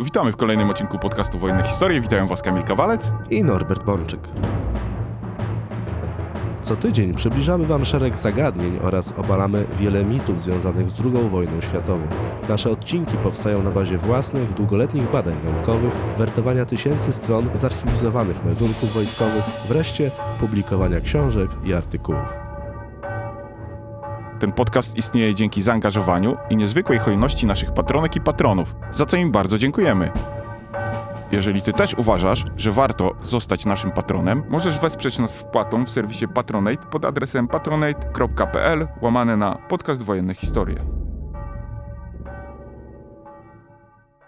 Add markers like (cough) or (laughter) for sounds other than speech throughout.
Witamy w kolejnym odcinku podcastu Wojenne Historie. Witają Was Kamil Kawalec i Norbert Bączyk. Co tydzień przybliżamy Wam szereg zagadnień oraz obalamy wiele mitów związanych z II wojną światową. Nasze odcinki powstają na bazie własnych, długoletnich badań naukowych, wertowania tysięcy stron zarchiwizowanych meldunków wojskowych, wreszcie publikowania książek i artykułów. Ten podcast istnieje dzięki zaangażowaniu i niezwykłej hojności naszych patronek i patronów, za co im bardzo dziękujemy. Jeżeli ty też uważasz, że warto zostać naszym patronem, możesz wesprzeć nas wpłatą w serwisie Patronate pod adresem patronate.pl łamane na podcast Wojenne Historie.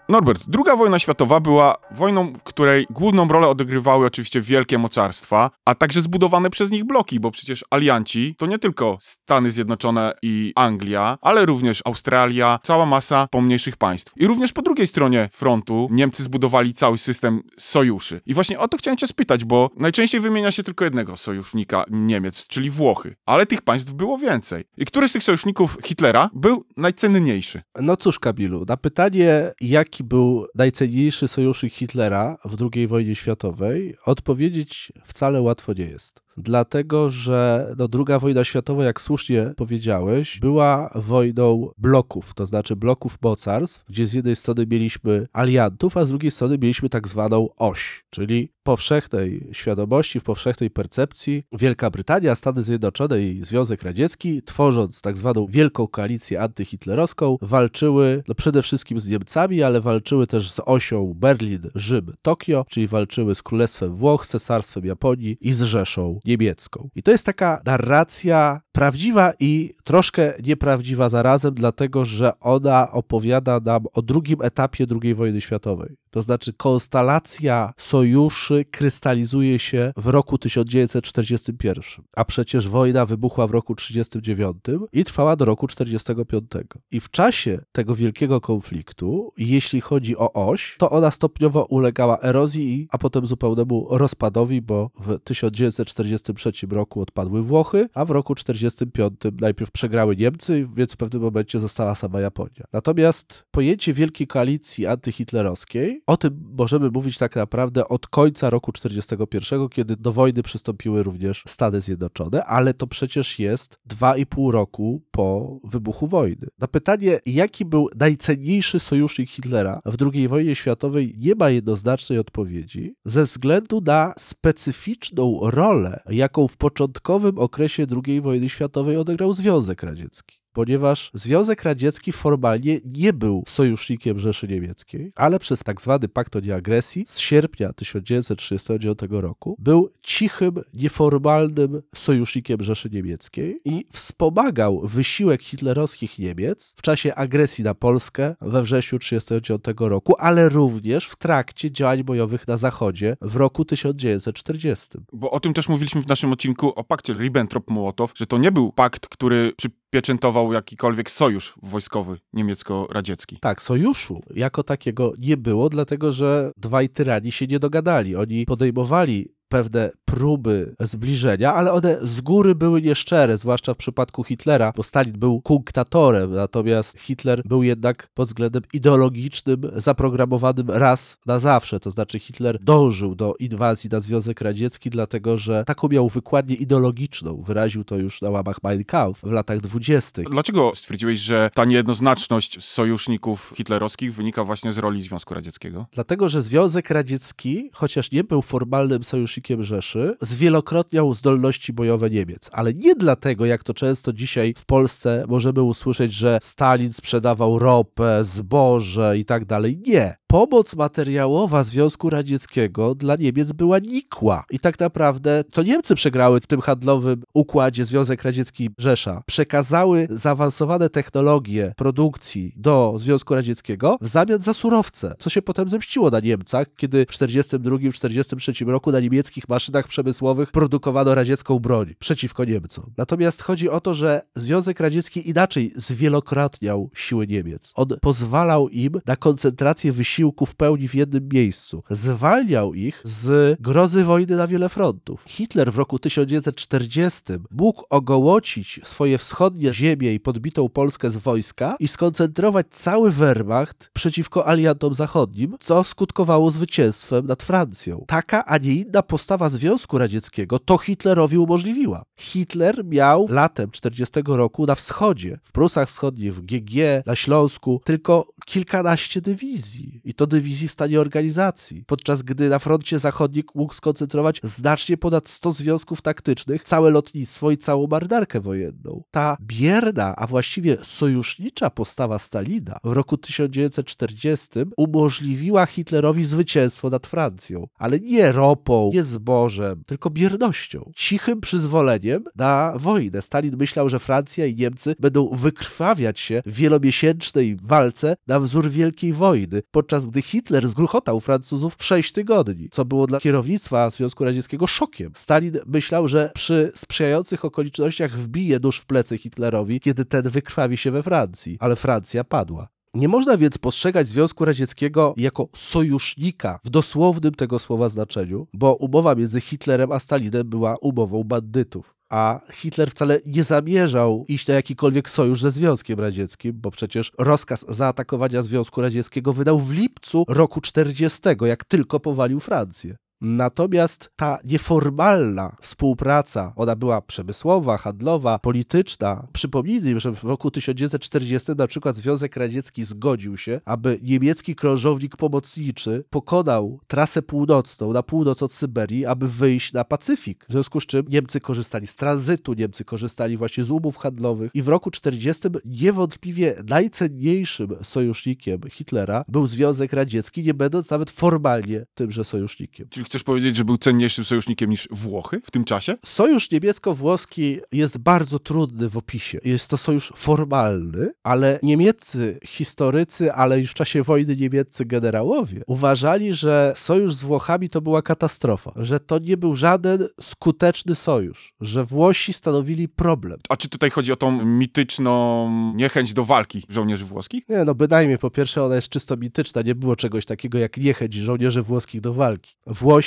Norbert, druga wojna światowa była wojną, w której główną rolę odgrywały oczywiście wielkie mocarstwa, a także zbudowane przez nich bloki, bo przecież alianci to nie tylko Stany Zjednoczone i Anglia, ale również Australia, cała masa pomniejszych państw. I również po drugiej stronie frontu Niemcy zbudowali cały system sojuszy. I właśnie o to chciałem cię spytać, bo najczęściej wymienia się tylko jednego sojusznika Niemiec, czyli Włochy, ale tych państw było więcej. I który z tych sojuszników Hitlera był najcenniejszy? No cóż, Kabilu, na pytanie, jaki jaki był najcenniejszy sojusznik Hitlera w II wojnie światowej, odpowiedzieć wcale łatwo nie jest dlatego że no, druga wojna światowa, jak słusznie powiedziałeś, była wojną bloków, to znaczy bloków mocarstw, gdzie z jednej strony mieliśmy aliantów, a z drugiej strony mieliśmy tak zwaną oś, czyli powszechnej świadomości, w powszechnej percepcji. Wielka Brytania, Stany Zjednoczone i Związek Radziecki, tworząc tak zwaną wielką koalicję antyhitlerowską, walczyły no przede wszystkim z Niemcami, ale walczyły też z osią Berlin, Rzym, Tokio, czyli walczyły z Królestwem Włoch, Cesarstwem Japonii i z Rzeszą niemiecką. I to jest taka narracja prawdziwa i troszkę nieprawdziwa zarazem, dlatego że ona opowiada nam o drugim etapie II wojny światowej. To znaczy konstelacja sojuszy krystalizuje się w roku 1941, a przecież wojna wybuchła w roku 1939 i trwała do roku 1945. I w czasie tego wielkiego konfliktu, jeśli chodzi o oś, to ona stopniowo ulegała erozji, a potem zupełnemu rozpadowi, bo w 1943 roku odpadły Włochy, a w roku 1945 najpierw przegrały Niemcy, więc w pewnym momencie została sama Japonia. Natomiast pojęcie wielkiej koalicji antyhitlerowskiej o tym możemy mówić tak naprawdę od końca roku 1941, kiedy do wojny przystąpiły również Stany Zjednoczone, ale to przecież jest dwa i pół roku po wybuchu wojny. Na pytanie, jaki był najcenniejszy sojusznik Hitlera w II wojnie światowej, nie ma jednoznacznej odpowiedzi, ze względu na specyficzną rolę, jaką w początkowym okresie II wojny światowej odegrał Związek Radziecki ponieważ Związek Radziecki formalnie nie był sojusznikiem Rzeszy Niemieckiej, ale przez tak zwany pakt o nieagresji z sierpnia 1939 roku był cichym, nieformalnym sojusznikiem Rzeszy Niemieckiej i wspomagał wysiłek hitlerowskich Niemiec w czasie agresji na Polskę we wrześniu 1939 roku, ale również w trakcie działań bojowych na Zachodzie w roku 1940. Bo o tym też mówiliśmy w naszym odcinku o pakcie Ribbentrop-Mołotow, że to nie był pakt, który przy pieczętował jakikolwiek sojusz wojskowy niemiecko-radziecki. Tak, sojuszu jako takiego nie było, dlatego że dwaj tyrani się nie dogadali. Oni podejmowali pewne próby zbliżenia, ale one z góry były nieszczere, zwłaszcza w przypadku Hitlera, bo Stalin był kunktatorem, natomiast Hitler był jednak pod względem ideologicznym zaprogramowanym raz na zawsze, to znaczy Hitler dążył do inwazji na Związek Radziecki, dlatego że taką miał wykładnię ideologiczną, wyraził to już na łamach Mein Kampf w latach dwudziestych. Dlaczego stwierdziłeś, że ta niejednoznaczność sojuszników hitlerowskich wynika właśnie z roli Związku Radzieckiego? Dlatego, że Związek Radziecki, chociaż nie był formalnym sojusznikiem sojusznikiem Rzeszy, zwielokrotniał zdolności bojowe Niemiec. Ale nie dlatego, jak to często dzisiaj w Polsce możemy usłyszeć, że Stalin sprzedawał ropę, zboże i tak dalej. Nie pomoc materiałowa Związku Radzieckiego dla Niemiec była nikła. I tak naprawdę to Niemcy przegrały w tym handlowym układzie Związek Radziecki Rzesza. Przekazały zaawansowane technologie produkcji do Związku Radzieckiego w zamian za surowce, co się potem zemściło na Niemcach, kiedy w 1942-1943 roku na niemieckich maszynach przemysłowych produkowano radziecką broń przeciwko Niemcom. Natomiast chodzi o to, że Związek Radziecki inaczej zwielokrotniał siły Niemiec. On pozwalał im na koncentrację wysiłku w pełni w jednym miejscu. Zwalniał ich z grozy wojny na wiele frontów. Hitler w roku 1940 mógł ogołocić swoje wschodnie ziemie i podbitą Polskę z wojska i skoncentrować cały Wehrmacht przeciwko aliantom zachodnim, co skutkowało zwycięstwem nad Francją. Taka, a nie inna postawa Związku Radzieckiego to Hitlerowi umożliwiła. Hitler miał latem 40 roku na wschodzie, w Prusach Wschodnich, w GG, na Śląsku, tylko kilkanaście dywizji. I to dywizji w stanie organizacji. Podczas gdy na froncie zachodnim mógł skoncentrować znacznie ponad 100 związków taktycznych, całe lotnictwo i całą marynarkę wojenną. Ta bierna, a właściwie sojusznicza postawa Stalina w roku 1940 umożliwiła Hitlerowi zwycięstwo nad Francją. Ale nie ropą, nie zbożem, tylko biernością. Cichym przyzwoleniem na wojnę. Stalin myślał, że Francja i Niemcy będą wykrwawiać się w wielomiesięcznej walce na wzór Wielkiej Wojny, podczas gdy Hitler zgruchotał Francuzów w sześć tygodni, co było dla kierownictwa Związku Radzieckiego szokiem. Stalin myślał, że przy sprzyjających okolicznościach wbije nóż w plecy Hitlerowi, kiedy ten wykrwawi się we Francji, ale Francja padła. Nie można więc postrzegać Związku Radzieckiego jako sojusznika w dosłownym tego słowa znaczeniu, bo umowa między Hitlerem a Stalinem była umową bandytów. A Hitler wcale nie zamierzał iść na jakikolwiek sojusz ze Związkiem Radzieckim, bo przecież rozkaz zaatakowania Związku Radzieckiego wydał w lipcu roku 40, jak tylko powalił Francję. Natomiast ta nieformalna współpraca, ona była przemysłowa, handlowa, polityczna. Przypomnijmy, że w roku 1940 na przykład Związek Radziecki zgodził się, aby niemiecki krążownik pomocniczy pokonał trasę północną na północ od Syberii, aby wyjść na Pacyfik. W związku z czym Niemcy korzystali z tranzytu, Niemcy korzystali właśnie z umów handlowych i w roku 40 niewątpliwie najcenniejszym sojusznikiem Hitlera był Związek Radziecki, nie będąc nawet formalnie tymże sojusznikiem. Czyli chcesz powiedzieć, że był cenniejszym sojusznikiem niż Włochy w tym czasie? Sojusz niemiecko-włoski jest bardzo trudny w opisie. Jest to sojusz formalny, ale niemieccy historycy, ale już w czasie wojny niemieccy generałowie uważali, że sojusz z Włochami to była katastrofa, że to nie był żaden skuteczny sojusz, że Włosi stanowili problem. A czy tutaj chodzi o tą mityczną niechęć do walki żołnierzy włoskich? Nie, no bynajmniej po pierwsze ona jest czysto mityczna, nie było czegoś takiego jak niechęć żołnierzy włoskich do walki. Włosi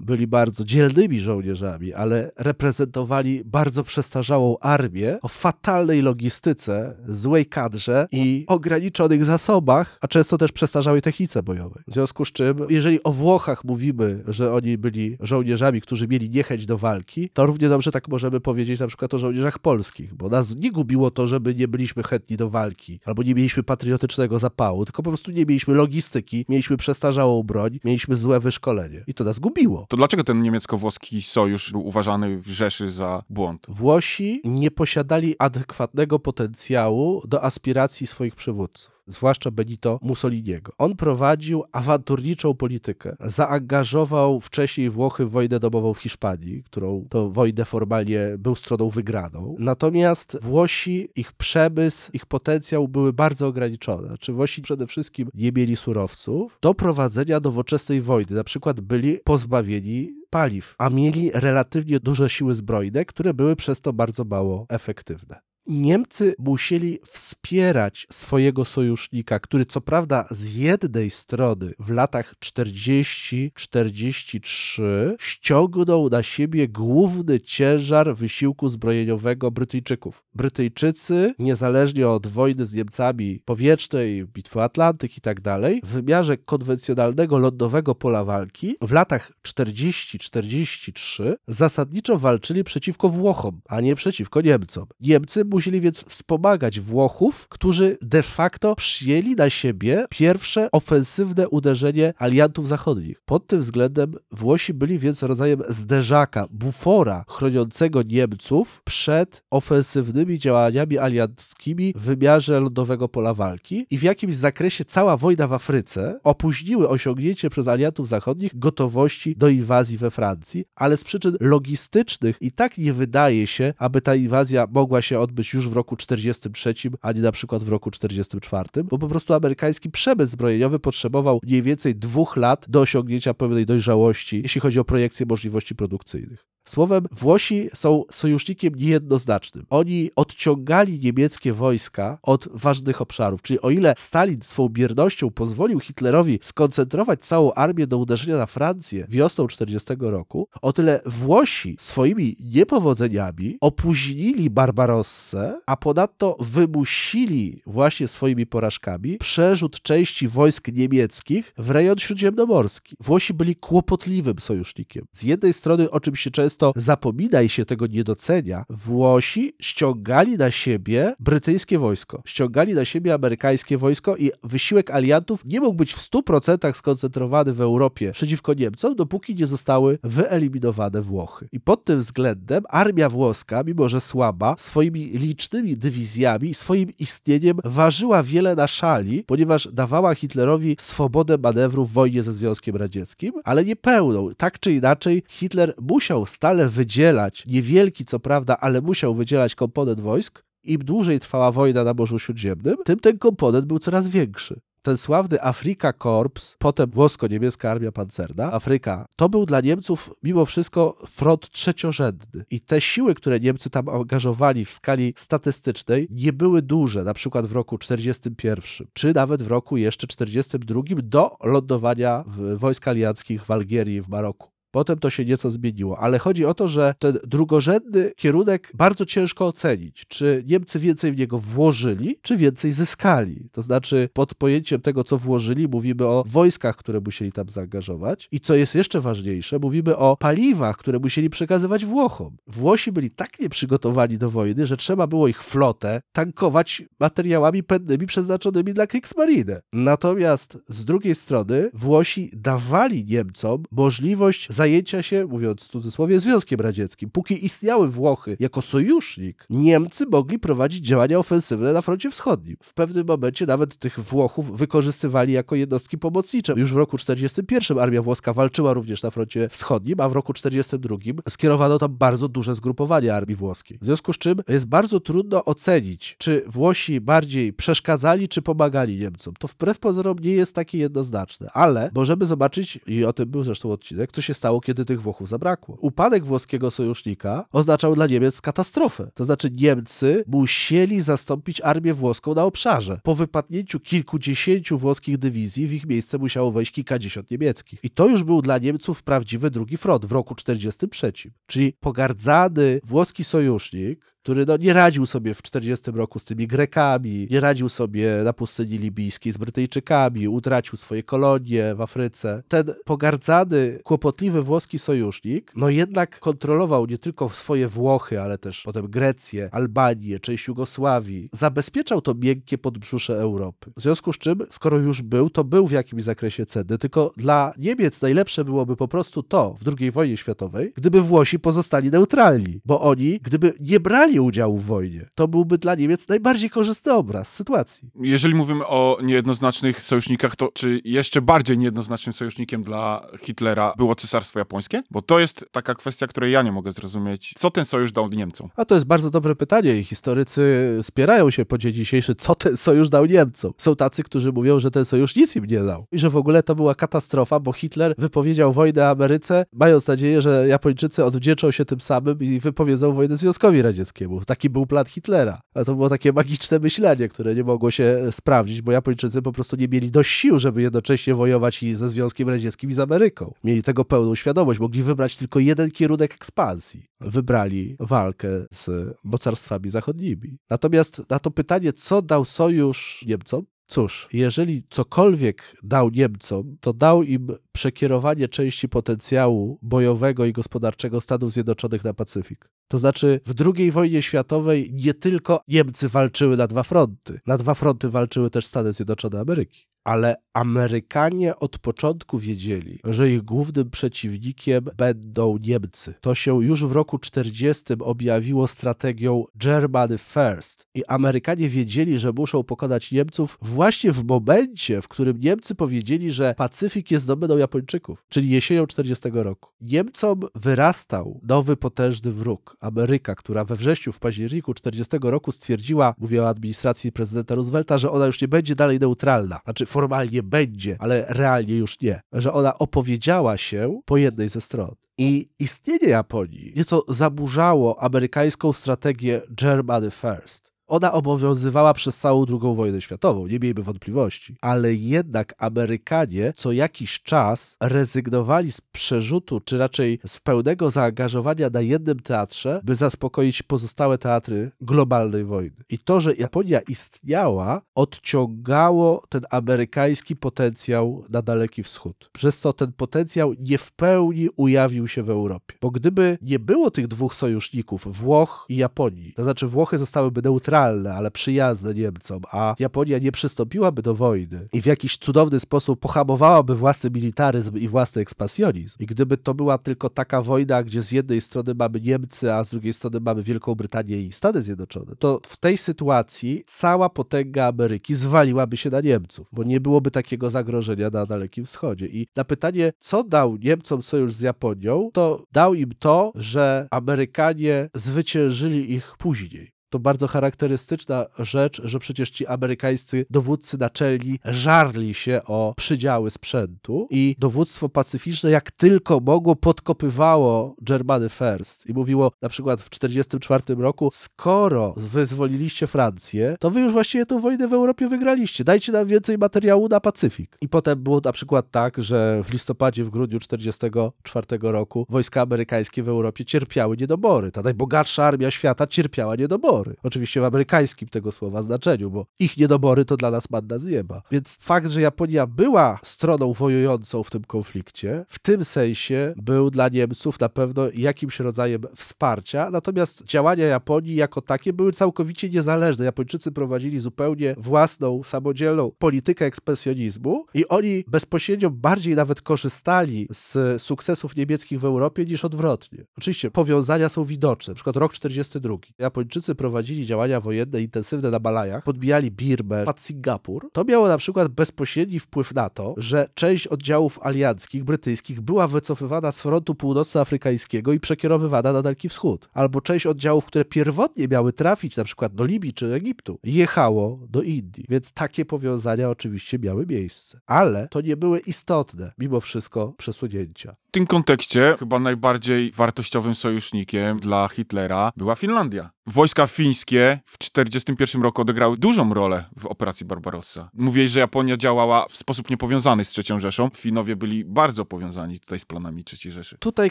byli bardzo dzielnymi żołnierzami, ale reprezentowali bardzo przestarzałą armię o fatalnej logistyce, złej kadrze i ograniczonych zasobach, a często też przestarzałej technice bojowej. W związku z czym, jeżeli o Włochach mówimy, że oni byli żołnierzami, którzy mieli niechęć do walki, to równie dobrze tak możemy powiedzieć na przykład o żołnierzach polskich, bo nas nie gubiło to, że my nie byliśmy chętni do walki, albo nie mieliśmy patriotycznego zapału, tylko po prostu nie mieliśmy logistyki, mieliśmy przestarzałą broń, mieliśmy złe wyszkolenie. I to nas gubiło. To dlaczego ten niemiecko-włoski sojusz był uważany w Rzeszy za błąd? Włosi nie posiadali adekwatnego potencjału do aspiracji swoich przywódców zwłaszcza Benito Mussoliniego. On prowadził awanturniczą politykę. Zaangażował wcześniej Włochy w wojnę domową w Hiszpanii, którą to wojnę formalnie był stroną wygraną. Natomiast Włosi, ich przemysł, ich potencjał były bardzo ograniczone. Czy Włosi przede wszystkim nie mieli surowców do prowadzenia nowoczesnej wojny. Na przykład byli pozbawieni paliw, a mieli relatywnie duże siły zbrojne, które były przez to bardzo mało efektywne. Niemcy musieli wspierać swojego sojusznika, który co prawda z jednej strony w latach 40-43 ściągnął na siebie główny ciężar wysiłku zbrojeniowego Brytyjczyków. Brytyjczycy, niezależnie od wojny z Niemcami powietrznej, bitwy Atlantyk i tak dalej, w wymiarze konwencjonalnego lądowego pola walki w latach 40-43 zasadniczo walczyli przeciwko Włochom, a nie przeciwko Niemcom. Niemcy musieli więc wspomagać Włochów, którzy de facto przyjęli na siebie pierwsze ofensywne uderzenie aliantów zachodnich. Pod tym względem Włosi byli więc rodzajem zderzaka, bufora chroniącego Niemców przed ofensywnymi działaniami alianckimi w wymiarze lądowego pola walki i w jakimś zakresie cała wojna w Afryce opóźniły osiągnięcie przez aliantów zachodnich gotowości do inwazji we Francji, ale z przyczyn logistycznych i tak nie wydaje się, aby ta inwazja mogła się odbyć już w roku 43, ani na przykład w roku 44, bo po prostu amerykański przemysł zbrojeniowy potrzebował mniej więcej dwóch lat do osiągnięcia pełnej dojrzałości, jeśli chodzi o projekcję możliwości produkcyjnych. Słowem, Włosi są sojusznikiem niejednoznacznym. Oni odciągali niemieckie wojska od ważnych obszarów, czyli o ile Stalin swą biernością pozwolił Hitlerowi skoncentrować całą armię do uderzenia na Francję wiosną 40 roku, o tyle Włosi swoimi niepowodzeniami opóźnili Barbarossę, a ponadto wymusili właśnie swoimi porażkami przerzut części wojsk niemieckich w rejon śródziemnomorski. Włosi byli kłopotliwym sojusznikiem. Z jednej strony, o czym się często zapomina i się tego nie docenia, Włosi ściągali na siebie brytyjskie wojsko, ściągali na siebie amerykańskie wojsko i wysiłek aliantów nie mógł być w 100% skoncentrowany w Europie przeciwko Niemcom, dopóki nie zostały wyeliminowane Włochy. I pod tym względem armia włoska, mimo że słaba, swoimi licznymi dywizjami swoim istnieniem ważyła wiele na szali, ponieważ dawała Hitlerowi swobodę manewru w wojnie ze Związkiem Radzieckim, ale nie pełną. Tak czy inaczej, Hitler musiał stale wydzielać, niewielki co prawda, ale musiał wydzielać komponent wojsk. Im dłużej trwała wojna na Morzu Śródziemnym, tym ten komponent był coraz większy ten sławny Afrika Korps, potem włosko-niemiecka armia pancerna, Afryka, to był dla Niemców mimo wszystko front trzeciorzędny. I te siły, które Niemcy tam angażowali w skali statystycznej, nie były duże, na przykład w roku 41, czy nawet w roku jeszcze 42 do lądowania wojsk alianckich w Algierii w Maroku. Potem to się nieco zmieniło, ale chodzi o to, że ten drugorzędny kierunek bardzo ciężko ocenić, czy Niemcy więcej w niego włożyli, czy więcej zyskali. To znaczy, pod pojęciem tego, co włożyli, mówimy o wojskach, które musieli tam zaangażować. I co jest jeszcze ważniejsze, mówimy o paliwach, które musieli przekazywać Włochom. Włosi byli tak nieprzygotowani do wojny, że trzeba było ich flotę tankować materiałami pędnymi przeznaczonymi dla Kriegsmarine. Natomiast z drugiej strony Włosi dawali Niemcom możliwość zajęcia się, mówiąc w cudzysłowie, Związkiem Radzieckim. Póki istniały Włochy jako sojusznik, Niemcy mogli prowadzić działania ofensywne na froncie wschodnim. W pewnym momencie nawet tych Włochów wykorzystywali jako jednostki pomocnicze. Już w roku 1941 armia włoska walczyła również na froncie wschodnim, a w roku 1942 skierowano tam bardzo duże zgrupowanie armii włoskiej. W związku z czym jest bardzo trudno ocenić, czy Włosi bardziej przeszkadzali, czy pomagali Niemcom. To wbrew pozorom nie jest takie jednoznaczne, ale możemy zobaczyć, i o tym był zresztą odcinek, co się stało stało, kiedy tych Włochów zabrakło. Upadek włoskiego sojusznika oznaczał dla Niemiec katastrofę. To znaczy Niemcy musieli zastąpić armię włoską na obszarze. Po wypadnięciu kilkudziesięciu włoskich dywizji w ich miejsce musiało wejść kilkadziesiąt niemieckich. I to już był dla Niemców prawdziwy drugi front w roku 1943. Czyli pogardzany włoski sojusznik który no, nie radził sobie w 40 roku z tymi Grekami, nie radził sobie na pustyni libijskiej z Brytyjczykami, utracił swoje kolonie w Afryce. Ten pogardzany, kłopotliwy włoski sojusznik, no jednak kontrolował nie tylko swoje Włochy, ale też potem Grecję, Albanię, część Jugosławii. Zabezpieczał to miękkie podbrzusze Europy. W związku z czym, skoro już był, to był w jakimś zakresie cenny, tylko dla Niemiec najlepsze byłoby po prostu to w II wojnie światowej, gdyby Włosi pozostali neutralni, bo oni, gdyby nie brali brali udziału w wojnie. To byłby dla Niemiec najbardziej korzystny obraz sytuacji. Jeżeli mówimy o niejednoznacznych sojusznikach, to czy jeszcze bardziej niejednoznacznym sojusznikiem dla Hitlera było Cesarstwo Japońskie? Bo to jest taka kwestia, której ja nie mogę zrozumieć. Co ten sojusz dał Niemcom? A to jest bardzo dobre pytanie i historycy spierają się po dzień dzisiejszy, co ten sojusz dał Niemcom. Są tacy, którzy mówią, że ten sojusz nic im nie dał i że w ogóle to była katastrofa, bo Hitler wypowiedział wojnę Ameryce, mając nadzieję, że Japończycy odwdzięczą się tym samym i wypowiedzą wojnę Związkowi Radzieckiemu. Taki był plan Hitlera. A to było takie magiczne myślenie, które nie mogło się sprawdzić, bo Japończycy po prostu nie mieli dość sił, żeby jednocześnie wojować i ze Związkiem Radzieckim i z Ameryką. Mieli tego pełną świadomość. Mogli wybrać tylko jeden kierunek ekspansji. Wybrali walkę z mocarstwami zachodnimi. Natomiast na to pytanie, co dał sojusz Niemcom, Cóż, jeżeli cokolwiek dał Niemcom, to dał im przekierowanie części potencjału bojowego i gospodarczego Stanów Zjednoczonych na Pacyfik. To znaczy, w II wojnie światowej nie tylko Niemcy walczyły na dwa fronty. Na dwa fronty walczyły też Stany Zjednoczone Ameryki. Ale Amerykanie od początku wiedzieli, że ich głównym przeciwnikiem będą Niemcy. To się już w roku 40 objawiło strategią Germany First i Amerykanie wiedzieli, że muszą pokonać Niemców właśnie w momencie, w którym Niemcy powiedzieli, że Pacyfik jest domeną Japończyków, czyli jesienią 40 roku. Niemcom wyrastał nowy potężny wróg, Ameryka, która we wrześniu, w październiku 40 roku stwierdziła, mówię o administracji prezydenta Roosevelta, że ona już nie będzie dalej neutralna. Znaczy formalnie będzie, ale realnie już nie. Że ona opowiedziała się po jednej ze stron. I istnienie Japonii nieco zaburzało amerykańską strategię Germany First. Ona obowiązywała przez całą II wojnę światową, nie miejmy wątpliwości. Ale jednak Amerykanie co jakiś czas rezygnowali z przerzutu, czy raczej z pełnego zaangażowania na jednym teatrze, by zaspokoić pozostałe teatry globalnej wojny. I to, że Japonia istniała, odciągało ten amerykański potencjał na Daleki Wschód. Przez co ten potencjał nie w pełni ujawnił się w Europie. Bo gdyby nie było tych dwóch sojuszników, Włoch i Japonii, to znaczy Włochy zostałyby neutralne, ale przyjazne Niemcom, a Japonia nie przystąpiłaby do wojny i w jakiś cudowny sposób pohamowałaby własny militaryzm i własny ekspansjonizm. I gdyby to była tylko taka wojna, gdzie z jednej strony mamy Niemcy, a z drugiej strony mamy Wielką Brytanię i Stany Zjednoczone, to w tej sytuacji cała potęga Ameryki zwaliłaby się na Niemców, bo nie byłoby takiego zagrożenia na Dalekim Wschodzie. I na pytanie, co dał Niemcom sojusz z Japonią, to dał im to, że Amerykanie zwyciężyli ich później. To bardzo charakterystyczna rzecz, że przecież ci amerykańscy dowódcy naczelni żarli się o przydziały sprzętu i dowództwo pacyficzne jak tylko mogło podkopywało Germany First i mówiło na przykład w 1944 roku, skoro wyzwoliliście Francję, to wy już właściwie tę wojnę w Europie wygraliście, dajcie nam więcej materiału na Pacyfik. I potem było na przykład tak, że w listopadzie, w grudniu 1944 roku wojska amerykańskie w Europie cierpiały niedobory. Ta najbogatsza armia świata cierpiała niedobory. Oczywiście w amerykańskim tego słowa znaczeniu, bo ich niedobory to dla nas manna z nieba. Więc fakt, że Japonia była stroną wojującą w tym konflikcie, w tym sensie był dla Niemców na pewno jakimś rodzajem wsparcia, natomiast działania Japonii jako takie były całkowicie niezależne. Japończycy prowadzili zupełnie własną, samodzielną politykę ekspresjonizmu i oni bezpośrednio bardziej nawet korzystali z sukcesów niemieckich w Europie niż odwrotnie. Oczywiście powiązania są widoczne, na przykład rok 42. Japończycy prowadzili działania wojenne intensywne na Malajach, podbijali Birmę, pod Singapur. To miało na przykład bezpośredni wpływ na to, że część oddziałów alianckich, brytyjskich była wycofywana z frontu północnoafrykańskiego i przekierowywana na Daleki Wschód. Albo część oddziałów, które pierwotnie miały trafić na przykład do Libii czy Egiptu, jechało do Indii. Więc takie powiązania oczywiście miały miejsce. Ale to nie były istotne, mimo wszystko, przesunięcia. W tym kontekście chyba najbardziej wartościowym sojusznikiem dla Hitlera była Finlandia. Wojska fińskie w 1941 roku odegrały dużą rolę w operacji Barbarossa. Mówiłeś, że Japonia działała w sposób niepowiązany z III Rzeszą. Finowie byli bardzo powiązani tutaj z planami III Rzeszy. Tutaj,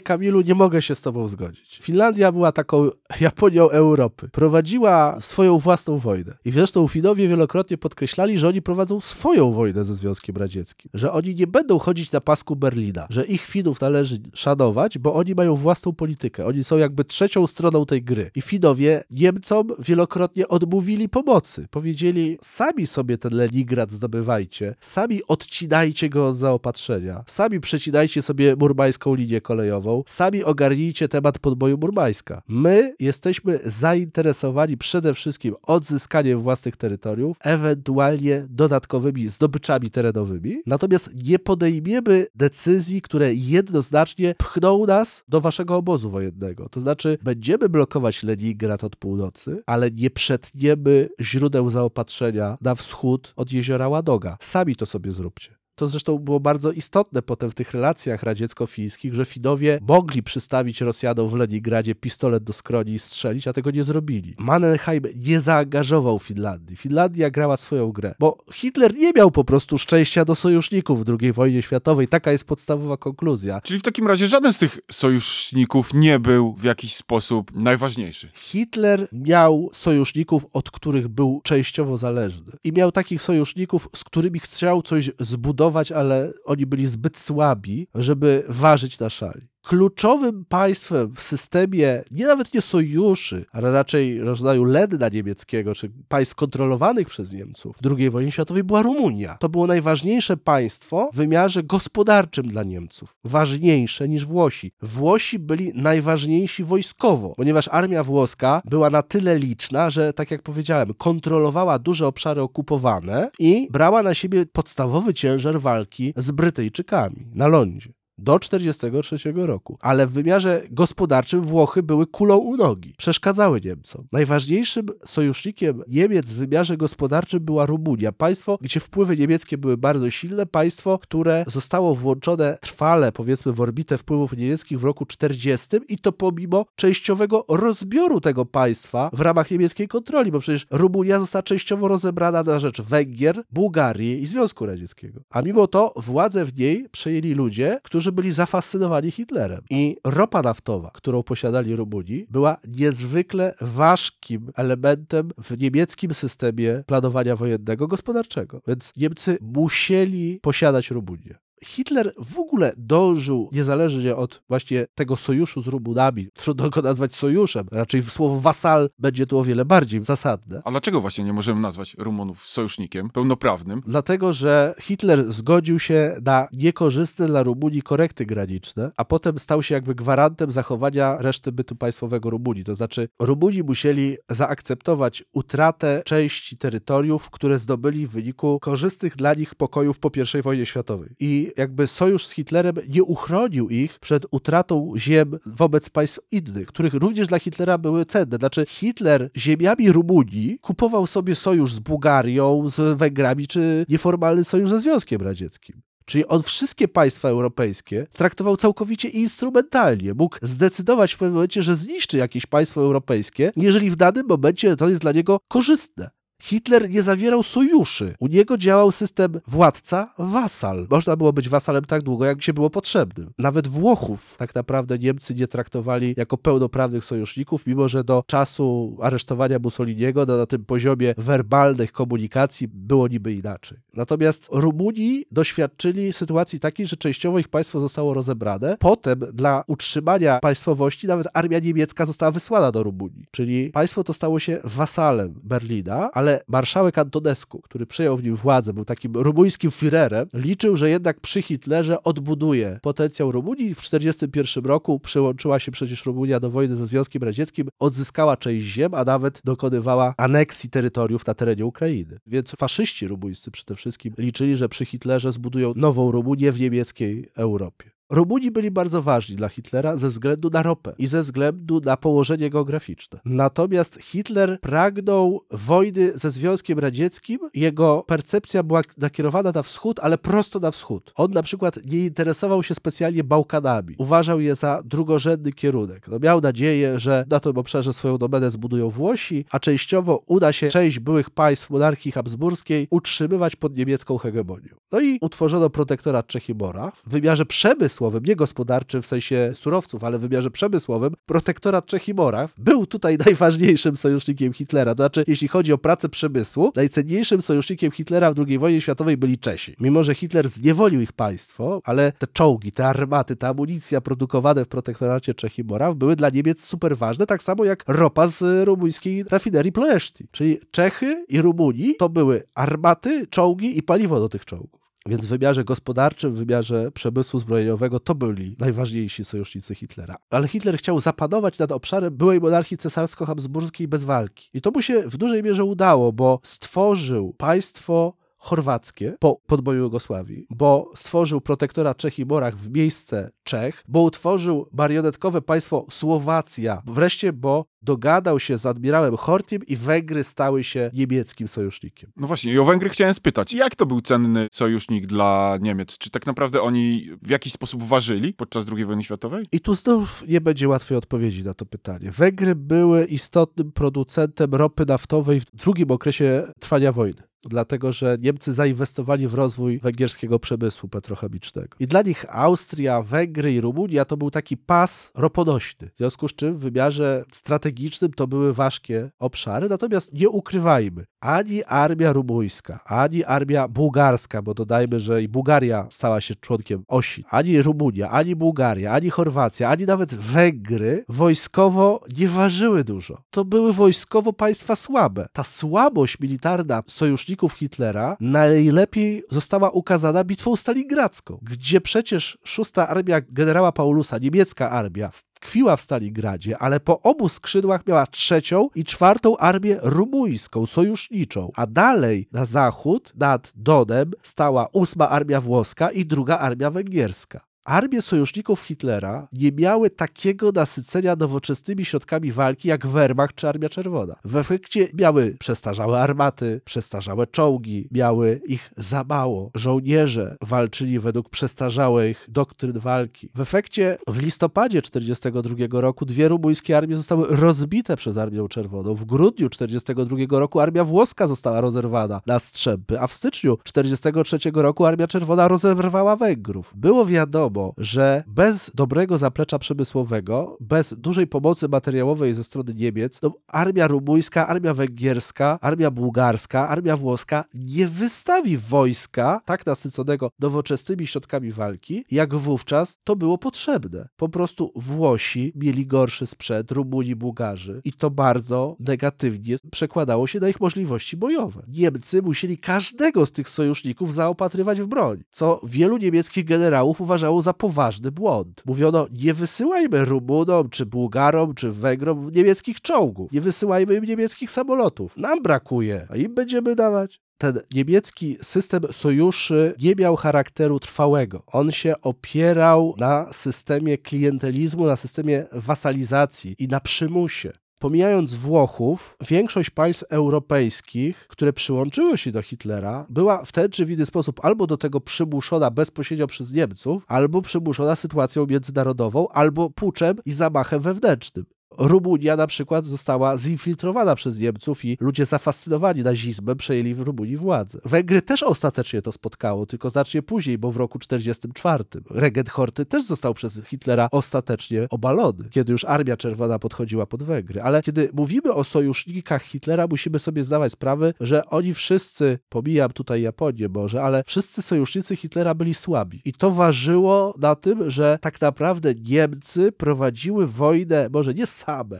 Kamilu, nie mogę się z tobą zgodzić. Finlandia była taką (laughs) Japonią Europy. Prowadziła swoją własną wojnę. I zresztą Finowie wielokrotnie podkreślali, że oni prowadzą swoją wojnę ze Związkiem Radzieckim. Że oni nie będą chodzić na pasku Berlina. Że ich Finów należy szanować, bo oni mają własną politykę. Oni są jakby trzecią stroną tej gry. I Finowie Niemcom wielokrotnie odmówili pomocy. Powiedzieli, sami sobie ten Leningrad zdobywajcie, sami odcinajcie go od zaopatrzenia, sami przecinajcie sobie murmańską linię kolejową, sami ogarnijcie temat podboju Murmańska. My jesteśmy zainteresowani przede wszystkim odzyskaniem własnych terytoriów, ewentualnie dodatkowymi zdobyczami terenowymi, natomiast nie podejmiemy decyzji, które jednoznacznie pchną nas do waszego obozu wojennego. To znaczy, będziemy blokować Leningrad od północy, ale nie przetniemy źródeł zaopatrzenia na wschód od jeziora Ładoga. Sami to sobie zróbcie. To zresztą było bardzo istotne potem w tych relacjach radziecko-fińskich, że Finowie mogli przystawić Rosjanom w Leningradzie pistolet do skroni i strzelić, a tego nie zrobili. Mannerheim nie zaangażował Finlandii. Finlandia grała swoją grę, bo Hitler nie miał po prostu szczęścia do sojuszników w II wojnie światowej. Taka jest podstawowa konkluzja. Czyli w takim razie żaden z tych sojuszników nie był w jakiś sposób najważniejszy. Hitler miał sojuszników, od których był częściowo zależny. I miał takich sojuszników, z którymi chciał coś zbudować, ale oni byli zbyt słabi, żeby ważyć na szali. Kluczowym państwem w systemie nie nawet nie sojuszy, ale raczej rodzaju Ledna niemieckiego, czy państw kontrolowanych przez Niemców w II wojnie światowej była Rumunia. To było najważniejsze państwo w wymiarze gospodarczym dla Niemców. Ważniejsze niż Włosi. Włosi byli najważniejsi wojskowo, ponieważ armia włoska była na tyle liczna, że tak jak powiedziałem, kontrolowała duże obszary okupowane i brała na siebie podstawowy ciężar walki z Brytyjczykami na lądzie do 1943 roku. Ale w wymiarze gospodarczym Włochy były kulą u nogi. Przeszkadzały Niemcom. Najważniejszym sojusznikiem Niemiec w wymiarze gospodarczym była Rumunia. Państwo, gdzie wpływy niemieckie były bardzo silne. Państwo, które zostało włączone trwale, powiedzmy, w orbitę wpływów niemieckich w roku 40 i to pomimo częściowego rozbioru tego państwa w ramach niemieckiej kontroli, bo przecież Rumunia została częściowo rozebrana na rzecz Węgier, Bułgarii i Związku Radzieckiego. A mimo to władzę w niej przejęli ludzie, którzy którzy byli zafascynowani Hitlerem. I ropa naftowa, którą posiadali Rumuni, była niezwykle ważkim elementem w niemieckim systemie planowania wojennego gospodarczego. Więc Niemcy musieli posiadać Rumunię. Hitler w ogóle dążył, niezależnie od właśnie tego sojuszu z Rumunami, trudno go nazwać sojuszem, raczej słowo wasal będzie tu o wiele bardziej zasadne. A dlaczego właśnie nie możemy nazwać Rumunów sojusznikiem pełnoprawnym? Dlatego, że Hitler zgodził się na niekorzystne dla Rumunii korekty graniczne, a potem stał się jakby gwarantem zachowania reszty bytu państwowego Rumunii. To znaczy, Rumuni musieli zaakceptować utratę części terytoriów, które zdobyli w wyniku korzystnych dla nich pokojów po I wojnie światowej. I jakby sojusz z Hitlerem nie uchronił ich przed utratą ziem wobec państw innych, których również dla Hitlera były cenne. Znaczy Hitler ziemiami Rumunii kupował sobie sojusz z Bułgarią, z Węgrami, czy nieformalny sojusz ze Związkiem Radzieckim. Czyli on wszystkie państwa europejskie traktował całkowicie instrumentalnie. Mógł zdecydować w pewnym momencie, że zniszczy jakieś państwo europejskie, jeżeli w danym momencie to jest dla niego korzystne. Hitler nie zawierał sojuszy. U niego działał system władca-wasal. Można było być wasalem tak długo, jak się było potrzebnym. Nawet Włochów tak naprawdę Niemcy nie traktowali jako pełnoprawnych sojuszników, mimo że do czasu aresztowania Mussoliniego no, na tym poziomie werbalnych komunikacji było niby inaczej. Natomiast Rumuni doświadczyli sytuacji takiej, że częściowo ich państwo zostało rozebrane. Potem dla utrzymania państwowości nawet armia niemiecka została wysłana do Rumunii. Czyli państwo to stało się wasalem Berlina, ale ale marszałek Antonescu, który przejął w nim władzę, był takim rumuńskim Führerem, liczył, że jednak przy Hitlerze odbuduje potencjał Rumunii. W 1941 roku przyłączyła się przecież Rumunia do wojny ze Związkiem Radzieckim, odzyskała część ziem, a nawet dokonywała aneksji terytoriów na terenie Ukrainy. Więc faszyści rumuńscy przede wszystkim liczyli, że przy Hitlerze zbudują nową Rumunię w niemieckiej Europie. Rumuni byli bardzo ważni dla Hitlera ze względu na ropę i ze względu na położenie geograficzne. Natomiast Hitler pragnął wojny ze Związkiem Radzieckim. Jego percepcja była nakierowana na wschód, ale prosto na wschód. On na przykład nie interesował się specjalnie Bałkanami. Uważał je za drugorzędny kierunek. No, miał nadzieję, że na tym obszarze swoją domenę zbudują Włosi, a częściowo uda się część byłych państw monarchii habsburskiej utrzymywać pod niemiecką hegemonią. No i utworzono protektorat Czechibora w wymiarze przemysłu przemysłowym, nie gospodarczym w sensie surowców, ale w wymiarze przemysłowym, protektorat Czech i Moraw był tutaj (laughs) najważniejszym sojusznikiem Hitlera. To znaczy, jeśli chodzi o pracę przemysłu, najcenniejszym sojusznikiem Hitlera w II wojnie światowej byli Czesi. Mimo, że Hitler zniewolił ich państwo, ale te czołgi, te armaty, ta amunicja produkowane w protektoracie Czech i Moraw były dla Niemiec super ważne, tak samo jak ropa z rumuńskiej rafinerii Ploeszti. Czyli Czechy i Rumunii to były armaty, czołgi i paliwo do tych czołgów. Więc w wymiarze gospodarczym, w wymiarze przemysłu zbrojeniowego to byli najważniejsi sojusznicy Hitlera. Ale Hitler chciał zapanować nad obszarem byłej monarchii cesarsko-habsburskiej bez walki. I to mu się w dużej mierze udało, bo stworzył państwo chorwackie po podboju Jugosławii, bo stworzył protektora Czech i Morach w miejsce Czech, bo utworzył marionetkowe państwo Słowacja, wreszcie, bo dogadał się z admirałem Hortiem i Węgry stały się niemieckim sojusznikiem. No właśnie, i o Węgry chciałem spytać. Jak to był cenny sojusznik dla Niemiec? Czy tak naprawdę oni w jakiś sposób ważyli podczas II wojny światowej? I tu znów nie będzie łatwej odpowiedzi na to pytanie. Węgry były istotnym producentem ropy naftowej w drugim okresie trwania wojny dlatego że Niemcy zainwestowali w rozwój węgierskiego przemysłu petrochemicznego. I dla nich Austria, Węgry, Węgry i Rumunia to był taki pas roponośny. W związku z czym w wymiarze strategicznym to były ważkie obszary, natomiast nie ukrywajmy, ani armia rumuńska, ani armia bułgarska, bo dodajmy, że i Bułgaria stała się członkiem osi, ani Rumunia, ani Bułgaria, ani Chorwacja, ani nawet Węgry wojskowo nie ważyły dużo. To były wojskowo państwa słabe. Ta słabość militarna sojuszników Hitlera najlepiej została ukazana bitwą stalingradzką, gdzie przecież szósta armia generała Paulusa, niemiecka armia, tkwiła w Stalingradzie, ale po obu skrzydłach miała trzecią i czwartą armię rumuńską, sojuszniczą, a dalej na zachód, nad Donem, stała ósma armia włoska i druga armia węgierska. Armie sojuszników Hitlera nie miały takiego nasycenia nowoczesnymi środkami walki jak Wehrmacht czy Armia Czerwona. W efekcie miały przestarzałe armaty, przestarzałe czołgi, miały ich za mało. Żołnierze walczyli według przestarzałych doktryn walki. W efekcie w listopadzie 1942 roku dwie rumuńskie armie zostały rozbite przez Armię Czerwoną. W grudniu 1942 roku armia włoska została rozerwana na strzępy, a w styczniu 1943 roku Armia Czerwona rozerwała Węgrów. Było wiadomo, że bez dobrego zaplecza przemysłowego, bez dużej pomocy materiałowej ze strony Niemiec, no, armia rumuńska, armia węgierska, armia bułgarska, armia włoska nie wystawi wojska tak nasyconego nowoczesnymi środkami walki, jak wówczas to było potrzebne. Po prostu Włosi mieli gorszy sprzęt, Rumuni, Bułgarzy i to bardzo negatywnie przekładało się na ich możliwości bojowe. Niemcy musieli każdego z tych sojuszników zaopatrywać w broń, co wielu niemieckich generałów uważało za poważny błąd. Mówiono, nie wysyłajmy Rumunom, czy Bułgarom, czy Węgrom niemieckich czołgów. Nie wysyłajmy im niemieckich samolotów. Nam brakuje, a im będziemy dawać ten niemiecki system sojuszy nie miał charakteru trwałego. On się opierał na systemie klientelizmu, na systemie wasalizacji i na przymusie. Pomijając Włochów, większość państw europejskich, które przyłączyły się do Hitlera, była w ten czy w inny sposób albo do tego przymuszona bezpośrednio przez Niemców, albo przymuszona sytuacją międzynarodową, albo puczem i zamachem wewnętrznym. Rumunia na przykład została zinfiltrowana przez Niemców i ludzie zafascynowani nazizmem przejęli w Rumunii władzę. Węgry też ostatecznie to spotkało, tylko znacznie później, bo w roku 1944. Regent Horty też został przez Hitlera ostatecznie obalony, kiedy już Armia Czerwona podchodziła pod Węgry. Ale kiedy mówimy o sojusznikach Hitlera, musimy sobie zdawać sprawę, że oni wszyscy, pomijam tutaj Japonię może, ale wszyscy sojusznicy Hitlera byli słabi. I to ważyło na tym, że tak naprawdę Niemcy prowadziły wojnę, może nie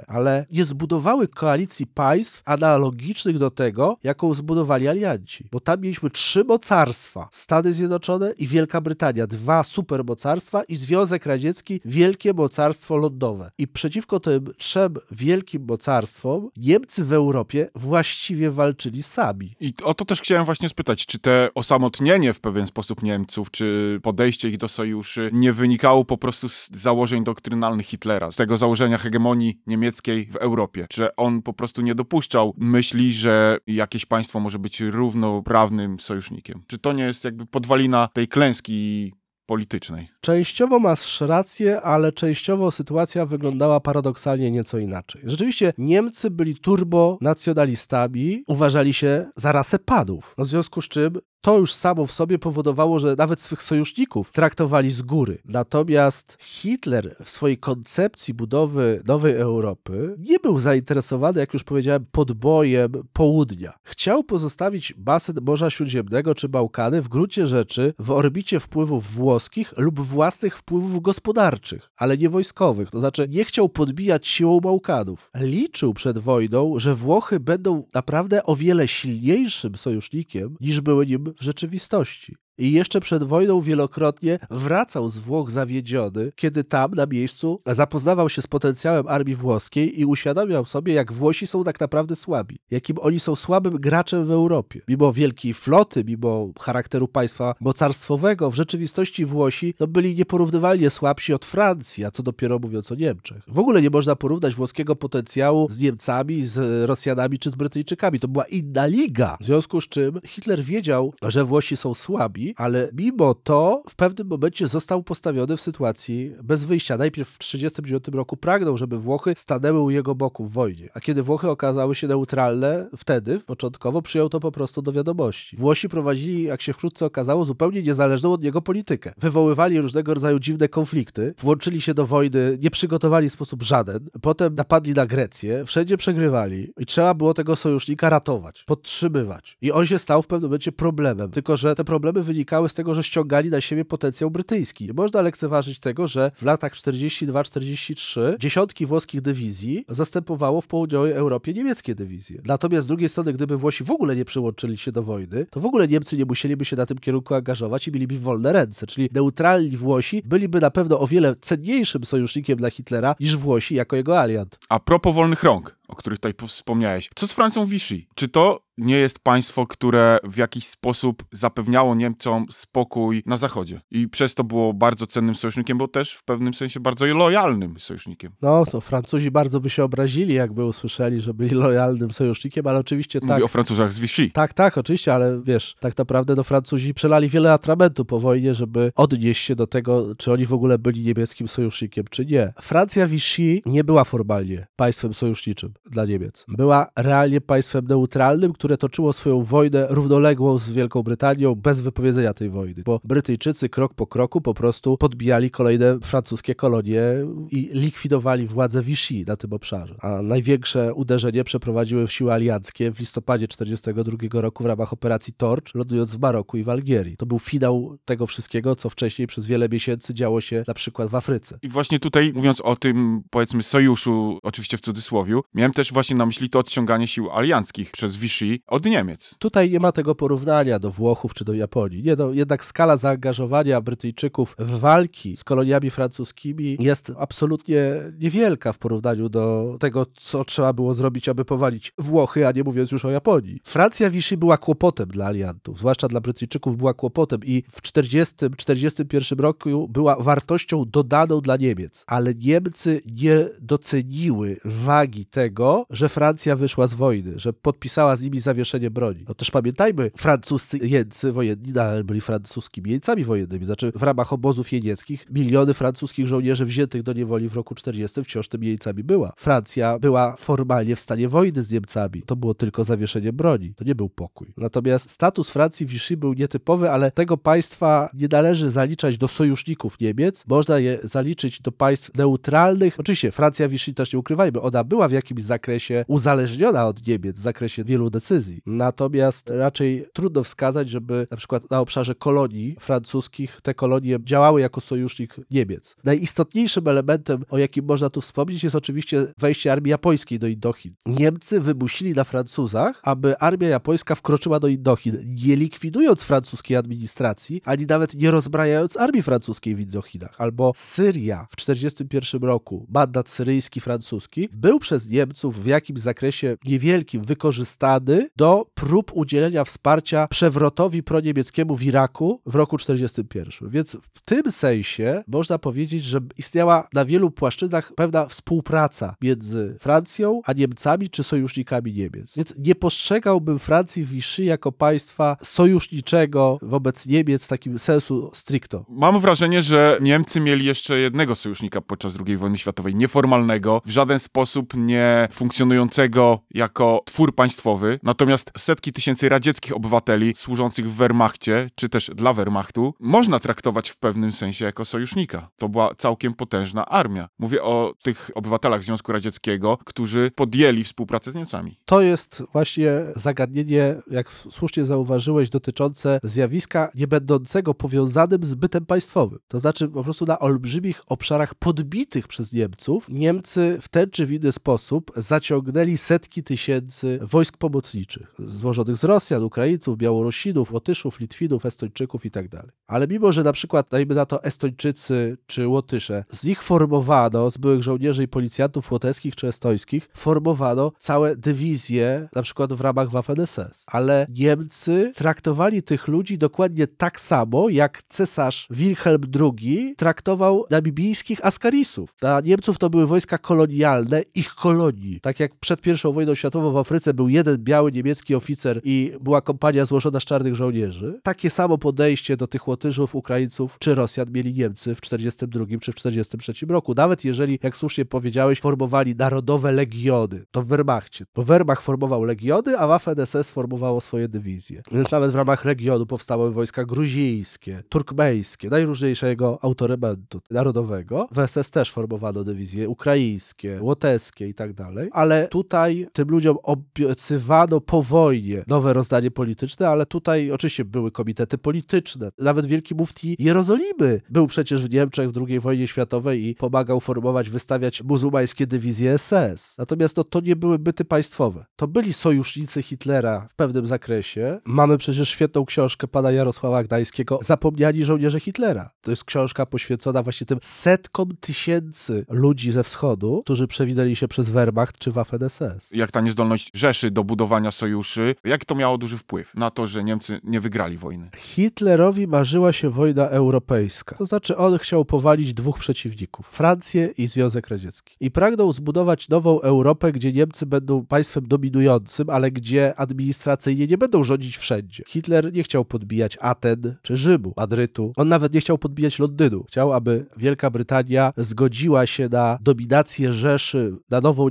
ale nie zbudowały koalicji państw analogicznych do tego, jaką zbudowali alianci. Bo tam mieliśmy trzy mocarstwa: Stany Zjednoczone i Wielka Brytania, dwa supermocarstwa i Związek Radziecki, wielkie mocarstwo lądowe. I przeciwko tym trzem wielkim mocarstwom Niemcy w Europie właściwie walczyli sami. I o to też chciałem właśnie spytać, czy te osamotnienie w pewien sposób Niemców, czy podejście ich do sojuszy nie wynikało po prostu z założeń doktrynalnych Hitlera, z tego założenia hegemonii niemieckiej w Europie? Czy on po prostu nie dopuszczał myśli, że jakieś państwo może być równoprawnym sojusznikiem? Czy to nie jest jakby podwalina tej klęski politycznej? Częściowo masz rację, ale częściowo sytuacja wyglądała paradoksalnie nieco inaczej. Rzeczywiście Niemcy byli turbonacjonalistami, uważali się za rasę padów. No w związku z czym to już samo w sobie powodowało, że nawet swych sojuszników traktowali z góry. Natomiast Hitler w swojej koncepcji budowy nowej Europy nie był zainteresowany, jak już powiedziałem, podbojem południa. Chciał pozostawić basen Morza Śródziemnego czy Bałkany w gruncie rzeczy w orbicie wpływów włoskich lub własnych wpływów gospodarczych, ale nie wojskowych. To znaczy nie chciał podbijać siłą Bałkanów. Liczył przed wojną, że Włochy będą naprawdę o wiele silniejszym sojusznikiem niż były nim w rzeczywistości. I jeszcze przed wojną wielokrotnie wracał z Włoch zawiedziony, kiedy tam na miejscu zapoznawał się z potencjałem armii włoskiej i uświadamiał sobie, jak Włosi są tak naprawdę słabi, jakim oni są słabym graczem w Europie. Mimo wielkiej floty, mimo charakteru państwa mocarstwowego, w rzeczywistości Włosi no, byli nieporównywalnie słabsi od Francji, a co dopiero mówiąc o Niemczech. W ogóle nie można porównać włoskiego potencjału z Niemcami, z Rosjanami czy z Brytyjczykami. To była inna liga. W związku z czym Hitler wiedział, że Włosi są słabi, Ale mimo to w pewnym momencie został postawiony w sytuacji bez wyjścia. Najpierw w 1939 roku pragnął, żeby Włochy stanęły u jego boku w wojnie, a kiedy Włochy okazały się neutralne, wtedy początkowo przyjął to po prostu do wiadomości. Włosi prowadzili, jak się wkrótce okazało, zupełnie niezależną od niego politykę. Wywoływali różnego rodzaju dziwne konflikty, włączyli się do wojny, nie przygotowali w sposób żaden, potem napadli na Grecję, wszędzie przegrywali i trzeba było tego sojusznika ratować, podtrzymywać. I on się stał w pewnym momencie problemem, tylko że te problemy wynikały z tego, że ściągali na siebie potencjał brytyjski. Nie można lekceważyć tego, że w latach 42-43 dziesiątki włoskich dywizji zastępowało w południowej Europie niemieckie dywizje. Natomiast z drugiej strony, gdyby Włosi w ogóle nie przyłączyli się do wojny, to w ogóle Niemcy nie musieliby się na tym kierunku angażować i mieliby wolne ręce. Czyli neutralni Włosi byliby na pewno o wiele cenniejszym sojusznikiem dla Hitlera niż Włosi jako jego aliant. A propos wolnych rąk, o których tutaj wspomniałeś. Co z Francją Vichy? Czy to nie jest państwo, które w jakiś sposób zapewniało Niemcom spokój na Zachodzie? I przez to było bardzo cennym sojusznikiem, bo też w pewnym sensie bardzo lojalnym sojusznikiem. No, to Francuzi bardzo by się obrazili, jakby usłyszeli, że byli lojalnym sojusznikiem, ale oczywiście Mówię tak. o Francuzach z Vichy. Tak, tak, oczywiście, ale wiesz, tak naprawdę no Francuzi przelali wiele atramentu po wojnie, żeby odnieść się do tego, czy oni w ogóle byli niemieckim sojusznikiem, czy nie. Francja Vichy nie była formalnie państwem sojuszniczym dla Niemiec. Była realnie państwem neutralnym, które toczyło swoją wojnę równoległą z Wielką Brytanią bez wypowiedzenia tej wojny, bo Brytyjczycy krok po kroku po prostu podbijali kolejne francuskie kolonie i likwidowali władzę Vichy na tym obszarze. A największe uderzenie przeprowadziły siły alianckie w listopadzie 1942 roku w ramach operacji Torch, lądując w Maroku i w Algierii. To był finał tego wszystkiego, co wcześniej przez wiele miesięcy działo się na przykład w Afryce. I właśnie tutaj, mówiąc o tym, powiedzmy, sojuszu, oczywiście w cudzysłowie, miałem też właśnie na myśli to odciąganie sił alianckich przez Vichy od Niemiec. Tutaj nie ma tego porównania do Włochów czy do Japonii. Nie, no, jednak skala zaangażowania Brytyjczyków w walki z koloniami francuskimi jest absolutnie niewielka w porównaniu do tego, co trzeba było zrobić, aby powalić Włochy, a nie mówiąc już o Japonii. Francja Vichy była kłopotem dla aliantów, zwłaszcza dla Brytyjczyków była kłopotem i w 40-41 roku była wartością dodaną dla Niemiec. Ale Niemcy nie doceniły wagi tego, że Francja wyszła z wojny, że podpisała z nimi zawieszenie broni. No też pamiętajmy, francuscy jeńcy wojenni nadal byli francuskimi jeńcami wojennymi. Znaczy w ramach obozów jenieckich miliony francuskich żołnierzy wziętych do niewoli w roku 40 wciąż tymi jeńcami była. Francja była formalnie w stanie wojny z Niemcami. To było tylko zawieszenie broni. To nie był pokój. Natomiast status Francji Vichy był nietypowy, ale tego państwa nie należy zaliczać do sojuszników Niemiec. Można je zaliczyć do państw neutralnych. Oczywiście Francja Vichy też nie ukrywajmy, ona była w jakimś zakresie uzależniona od Niemiec w zakresie wielu decyzji. Natomiast raczej trudno wskazać, żeby na przykład na obszarze kolonii francuskich te kolonie działały jako sojusznik Niemiec. Najistotniejszym elementem, o jakim można tu wspomnieć, jest oczywiście wejście armii japońskiej do Indochin. Niemcy wymusili na Francuzach, aby armia japońska wkroczyła do Indochin, nie likwidując francuskiej administracji, ani nawet nie rozbrajając armii francuskiej w Indochinach. Albo Syria w 1941 roku, mandat syryjski francuski, był przez Niemców w jakimś zakresie niewielkim wykorzystany do prób udzielenia wsparcia przewrotowi proniemieckiemu w Iraku w roku 1941. Więc w tym sensie można powiedzieć, że istniała na wielu płaszczyznach pewna współpraca między Francją a Niemcami czy sojusznikami Niemiec. Więc nie postrzegałbym Francji Vichy jako państwa sojuszniczego wobec Niemiec w takim sensu stricto. Mam wrażenie, że Niemcy mieli jeszcze jednego sojusznika podczas II wojny światowej, nieformalnego, w żaden sposób nie funkcjonującego jako twór państwowy, natomiast setki tysięcy radzieckich obywateli służących w Wehrmachcie, czy też dla Wehrmachtu, można traktować w pewnym sensie jako sojusznika. To była całkiem potężna armia. Mówię o tych obywatelach Związku Radzieckiego, którzy podjęli współpracę z Niemcami. To jest właśnie zagadnienie, jak słusznie zauważyłeś, dotyczące zjawiska nie będącego powiązanym z bytem państwowym. To znaczy po prostu na olbrzymich obszarach podbitych przez Niemców Niemcy w ten czy w inny sposób zaciągnęli setki tysięcy wojsk pomocniczych, złożonych z Rosjan, Ukraińców, Białorusinów, Łotyszów, Litwinów, Estończyków i tak. Ale mimo, że na przykład, dajmy na to Estończycy czy Łotysze, z nich formowano, z byłych żołnierzy i policjantów łotewskich czy estońskich, formowano całe dywizje, na przykład w ramach Waffen-SS. Ale Niemcy traktowali tych ludzi dokładnie tak samo, jak cesarz Wilhelm II traktował namibijskich askarisów. Dla Niemców to były wojska kolonialne ich kolonii Rumunii. Tak jak przed I wojną światową w Afryce był jeden biały niemiecki oficer i była kompania złożona z czarnych żołnierzy, takie samo podejście do tych Łotyżów, Ukraińców czy Rosjan mieli Niemcy w 42 czy w 43 roku. Nawet jeżeli, jak słusznie powiedziałeś, formowali narodowe legiony, to w Wehrmachcie. Bo Wehrmacht formował legiony, a Waffen-SS formowało swoje dywizje. Więc nawet w ramach regionu powstały wojska gruzińskie, turkmeńskie, najróżniejszego autorymentu narodowego. W SS też formowano dywizje ukraińskie, łoteskie i tak dalej. Ale tutaj tym ludziom obiecywano po wojnie nowe rozdanie polityczne, ale tutaj oczywiście były komitety polityczne. Nawet wielki mufti Jerozolimy był przecież w Niemczech w II wojnie światowej i pomagał formować, wystawiać muzułmańskie dywizje SS. Natomiast no, to nie były byty państwowe. To byli sojusznicy Hitlera w pewnym zakresie. Mamy przecież świetną książkę pana Jarosława Gdańskiego Zapomniani żołnierze Hitlera. To jest książka poświęcona właśnie tym setkom tysięcy ludzi ze wschodu, którzy przewinęli się przez Wehrmacht czy Waffen-SS. Jak ta niezdolność Rzeszy do budowania sojuszy, jak to miało duży wpływ na to, że Niemcy nie wygrali wojny? Hitlerowi marzyła się wojna europejska. To znaczy on chciał powalić dwóch przeciwników. Francję i Związek Radziecki. I pragnął zbudować nową Europę, gdzie Niemcy będą państwem dominującym, ale gdzie administracyjnie nie będą rządzić wszędzie. Hitler nie chciał podbijać Aten czy Rzymu, Madrytu. On nawet nie chciał podbijać Londynu. Chciał, aby Wielka Brytania zgodziła się na dominację Rzeszy, na nową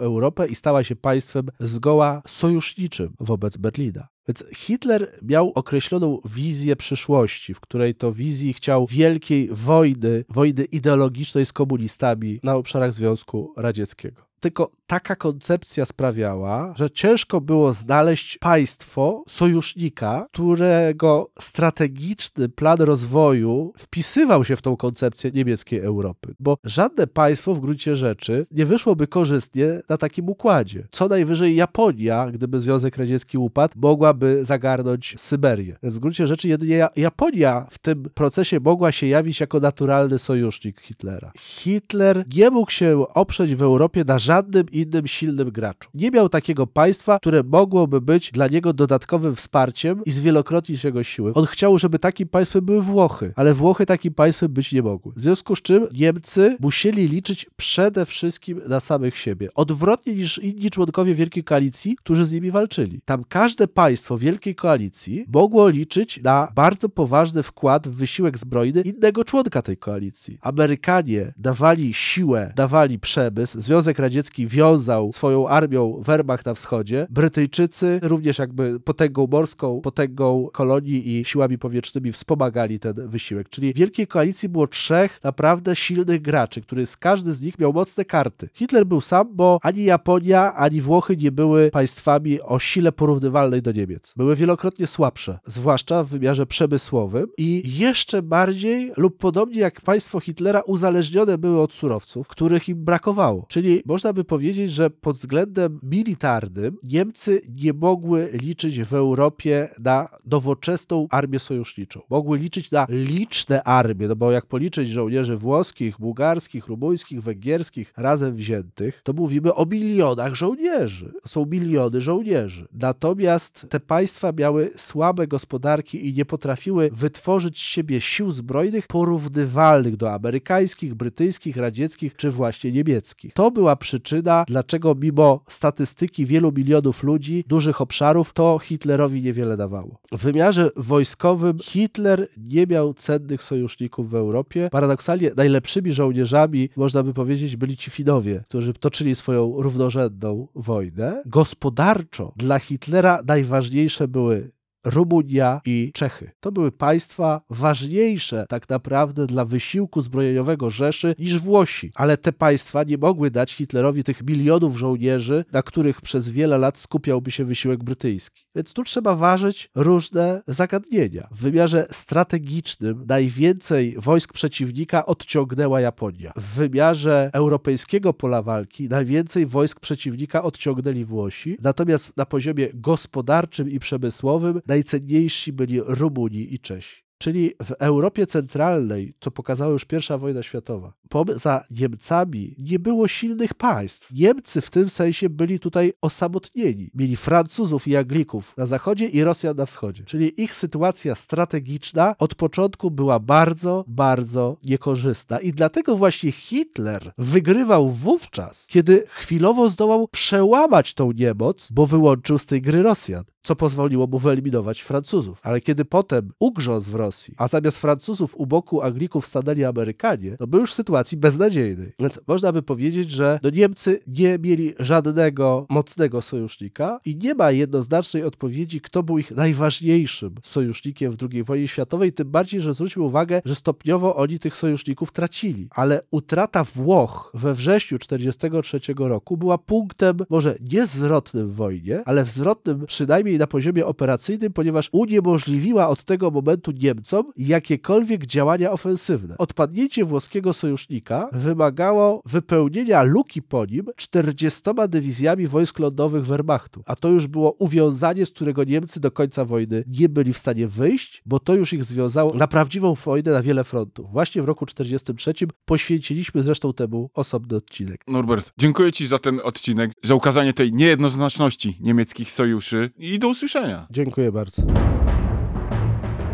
Europę i stała się państwem zgoła sojuszniczym wobec Berlina. Więc Hitler miał określoną wizję przyszłości, w której to wizji chciał wielkiej wojny, wojny ideologicznej z komunistami na obszarach Związku Radzieckiego. Tylko taka koncepcja sprawiała, że ciężko było znaleźć państwo, sojusznika, którego strategiczny plan rozwoju wpisywał się w tą koncepcję niemieckiej Europy. Bo żadne państwo w gruncie rzeczy nie wyszłoby korzystnie na takim układzie. Co najwyżej Japonia, gdyby Związek Radziecki upadł, mogłaby zagarnąć Syberię. Więc w gruncie rzeczy jedynie Japonia w tym procesie mogła się jawić jako naturalny sojusznik Hitlera. Hitler nie mógł się oprzeć w Europie na żadnym innym silnym graczu. Nie miał takiego państwa, które mogłoby być dla niego dodatkowym wsparciem i zwielokrotnić jego siły. On chciał, żeby takim państwem były Włochy, ale Włochy takim państwem być nie mogły. W związku z czym Niemcy musieli liczyć przede wszystkim na samych siebie. Odwrotnie niż inni członkowie Wielkiej Koalicji, którzy z nimi walczyli. Tam każde państwo Wielkiej Koalicji mogło liczyć na bardzo poważny wkład w wysiłek zbrojny innego członka tej koalicji. Amerykanie dawali siłę, dawali przemysł, Związek Radziecki wiązał swoją armią Wehrmacht na wschodzie, Brytyjczycy również jakby potęgą morską, potęgą kolonii i siłami powietrznymi wspomagali ten wysiłek. Czyli w Wielkiej Koalicji było trzech naprawdę silnych graczy, który z każdy z nich miał mocne karty. Hitler był sam, bo ani Japonia, ani Włochy nie były państwami o sile porównywalnej do Niemiec. Były wielokrotnie słabsze, zwłaszcza w wymiarze przemysłowym i jeszcze bardziej lub podobnie jak państwo Hitlera uzależnione były od surowców, których im brakowało. Czyli można by powiedzieć, że pod względem militarnym Niemcy nie mogły liczyć w Europie na nowoczesną armię sojuszniczą. Mogły liczyć na liczne armie, no bo jak policzyć żołnierzy włoskich, bułgarskich, rumuńskich, węgierskich razem wziętych, to mówimy o milionach żołnierzy. Są miliony żołnierzy. Natomiast te państwa miały słabe gospodarki i nie potrafiły wytworzyć z siebie sił zbrojnych porównywalnych do amerykańskich, brytyjskich, radzieckich czy właśnie niemieckich. To była przyczyna, dlaczego mimo statystyki wielu milionów ludzi, dużych obszarów, to Hitlerowi niewiele dawało. W wymiarze wojskowym Hitler nie miał cennych sojuszników w Europie. Paradoksalnie najlepszymi żołnierzami, można by powiedzieć, byli ci Finowie, którzy toczyli swoją równorzędną wojnę. Gospodarczo dla Hitlera najważniejsze były Rumunia i Czechy. To były państwa ważniejsze tak naprawdę dla wysiłku zbrojeniowego Rzeszy niż Włosi. Ale te państwa nie mogły dać Hitlerowi tych milionów żołnierzy, na których przez wiele lat skupiałby się wysiłek brytyjski. Więc tu trzeba ważyć różne zagadnienia. W wymiarze strategicznym najwięcej wojsk przeciwnika odciągnęła Japonia. W wymiarze europejskiego pola walki najwięcej wojsk przeciwnika odciągnęli Włosi. Natomiast na poziomie gospodarczym i przemysłowym najcenniejsi byli Rumuni i Czesi. Czyli w Europie Centralnej, co pokazała już pierwsza wojna światowa, poza Niemcami nie było silnych państw. Niemcy w tym sensie byli tutaj osamotnieni. Mieli Francuzów i Anglików na zachodzie i Rosjan na wschodzie. Czyli ich sytuacja strategiczna od początku była bardzo, bardzo niekorzystna. I dlatego właśnie Hitler wygrywał wówczas, kiedy chwilowo zdołał przełamać tą niemoc, bo wyłączył z tej gry Rosjan co pozwoliło mu wyeliminować Francuzów. Ale kiedy potem ugrzązł w Rosji, a zamiast Francuzów u boku Anglików stanęli Amerykanie, to był już w sytuacji beznadziejnej. Więc można by powiedzieć, że no Niemcy nie mieli żadnego mocnego sojusznika i nie ma jednoznacznej odpowiedzi, kto był ich najważniejszym sojusznikiem w II wojnie światowej, tym bardziej, że zwróćmy uwagę, że stopniowo oni tych sojuszników tracili. Ale utrata Włoch we wrześniu 1943 roku była punktem może niezwrotnym w wojnie, ale zwrotnym przynajmniej na poziomie operacyjnym, ponieważ uniemożliwiła od tego momentu Niemcom jakiekolwiek działania ofensywne. Odpadnięcie włoskiego sojusznika wymagało wypełnienia luki po nim 40 dywizjami wojsk lądowych Wehrmachtu, a to już było uwiązanie, z którego Niemcy do końca wojny nie byli w stanie wyjść, bo to już ich związało na prawdziwą wojnę na wiele frontów. Właśnie w roku 1943 poświęciliśmy zresztą temu osobny odcinek. Norbert, dziękuję Ci za ten odcinek, za ukazanie tej niejednoznaczności niemieckich sojuszy i do usłyszenia. Dziękuję bardzo.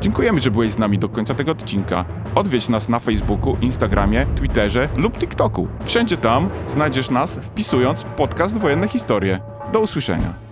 Dziękujemy, że byłeś z nami do końca tego odcinka. Odwiedź nas na Facebooku, Instagramie, Twitterze lub TikToku. Wszędzie tam znajdziesz nas wpisując podcast Wojenne Historie. Do usłyszenia.